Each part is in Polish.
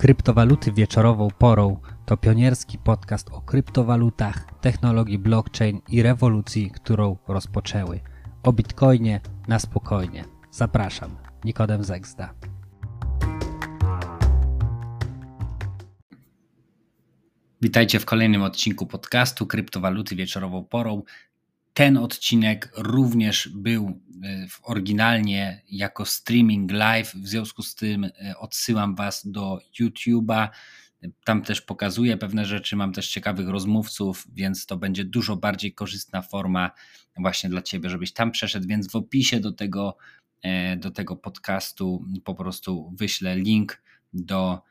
Kryptowaluty wieczorową porą to pionierski podcast o kryptowalutach, technologii blockchain i rewolucji, którą rozpoczęły. O bitcoinie na spokojnie. Zapraszam, Nikodem Zegzda. Witajcie w kolejnym odcinku podcastu Kryptowaluty wieczorową porą. Ten odcinek również był e, oryginalnie jako streaming live, w związku z tym e, odsyłam Was do YouTube'a. Tam też pokazuję pewne rzeczy, mam też ciekawych rozmówców, więc to będzie dużo bardziej korzystna forma właśnie dla Ciebie, żebyś tam przeszedł. Więc w opisie do tego, e, do tego podcastu po prostu wyślę link do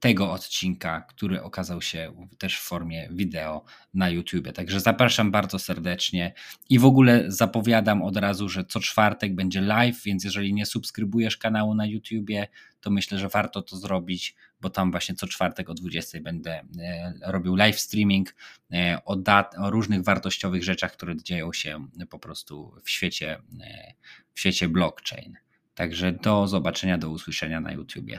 tego odcinka, który okazał się też w formie wideo na YouTube. Także zapraszam bardzo serdecznie i w ogóle zapowiadam od razu, że co czwartek będzie live, więc jeżeli nie subskrybujesz kanału na YouTube, to myślę, że warto to zrobić, bo tam właśnie co czwartek o 20 będę e, robił live streaming e, o, dat, o różnych wartościowych rzeczach, które dzieją się po prostu w świecie, e, w świecie blockchain. Także do zobaczenia, do usłyszenia na YouTubie.